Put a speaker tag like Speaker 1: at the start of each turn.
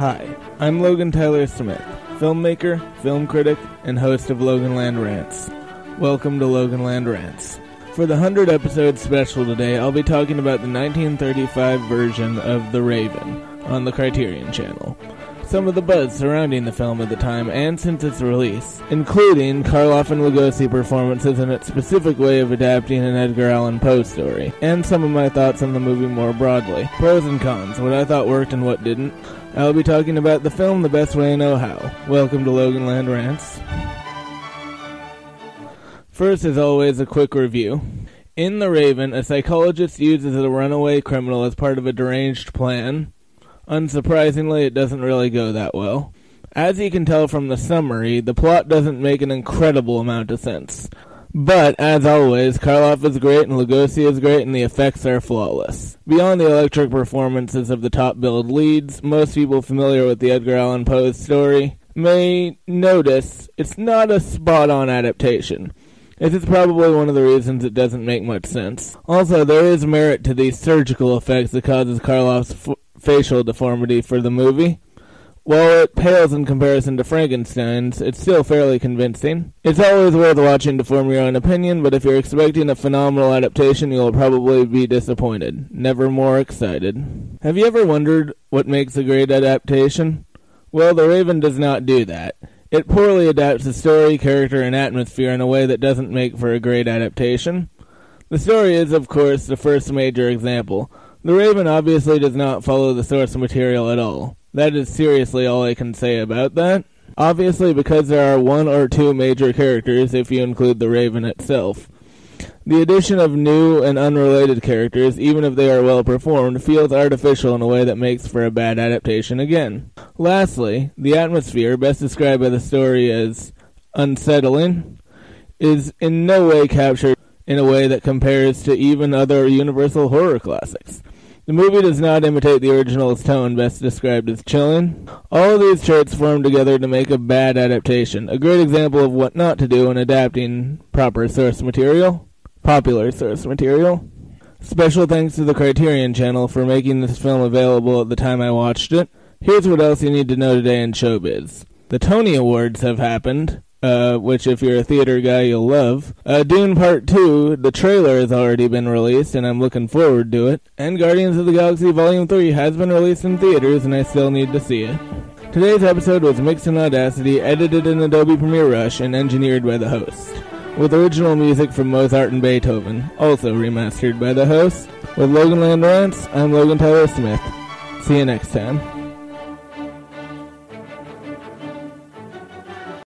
Speaker 1: Hi, I'm Logan Tyler Smith, filmmaker, film critic, and host of Loganland Rants. Welcome to Loganland Rants. For the 100 episode special today, I'll be talking about the 1935 version of The Raven on the Criterion Channel. Some of the buzz surrounding the film at the time and since its release, including Karloff and Lugosi performances and its specific way of adapting an Edgar Allan Poe story, and some of my thoughts on the movie more broadly. Pros and cons, what I thought worked and what didn't. I'll be talking about the film the best way I know how. Welcome to Loganland Rants. First, as always, a quick review. In The Raven, a psychologist uses a runaway criminal as part of a deranged plan. Unsurprisingly, it doesn't really go that well. As you can tell from the summary, the plot doesn't make an incredible amount of sense. But, as always, Karloff is great and Lugosi is great and the effects are flawless. Beyond the electric performances of the top billed leads, most people familiar with the Edgar Allan Poe story may notice it's not a spot on adaptation. This is probably one of the reasons it doesn't make much sense. Also, there is merit to the surgical effects that causes Karloff's f- facial deformity for the movie. While it pales in comparison to Frankenstein's, it's still fairly convincing. It's always worth watching to form your own opinion, but if you're expecting a phenomenal adaptation, you'll probably be disappointed. Never more excited. Have you ever wondered what makes a great adaptation? Well, The Raven does not do that. It poorly adapts the story, character, and atmosphere in a way that doesn't make for a great adaptation. The story is, of course, the first major example. The Raven obviously does not follow the source material at all. That is seriously all I can say about that. Obviously, because there are one or two major characters, if you include the Raven itself. The addition of new and unrelated characters, even if they are well performed, feels artificial in a way that makes for a bad adaptation again. Lastly, the atmosphere, best described by the story as unsettling, is in no way captured in a way that compares to even other universal horror classics. The movie does not imitate the original's tone, best described as chilling. All these traits form together to make a bad adaptation, a great example of what not to do when adapting proper source material, popular source material. Special thanks to the Criterion Channel for making this film available at the time I watched it. Here's what else you need to know today in showbiz. The Tony Awards have happened, uh, which if you're a theater guy, you'll love. Uh, Dune Part 2, the trailer has already been released, and I'm looking forward to it. And Guardians of the Galaxy Volume 3 has been released in theaters, and I still need to see it. Today's episode was mixed in Audacity, edited in Adobe Premiere Rush, and engineered by the host. With original music from Mozart and Beethoven, also remastered by the host. With Loganland Rants, I'm Logan Tyler Smith. See you next time.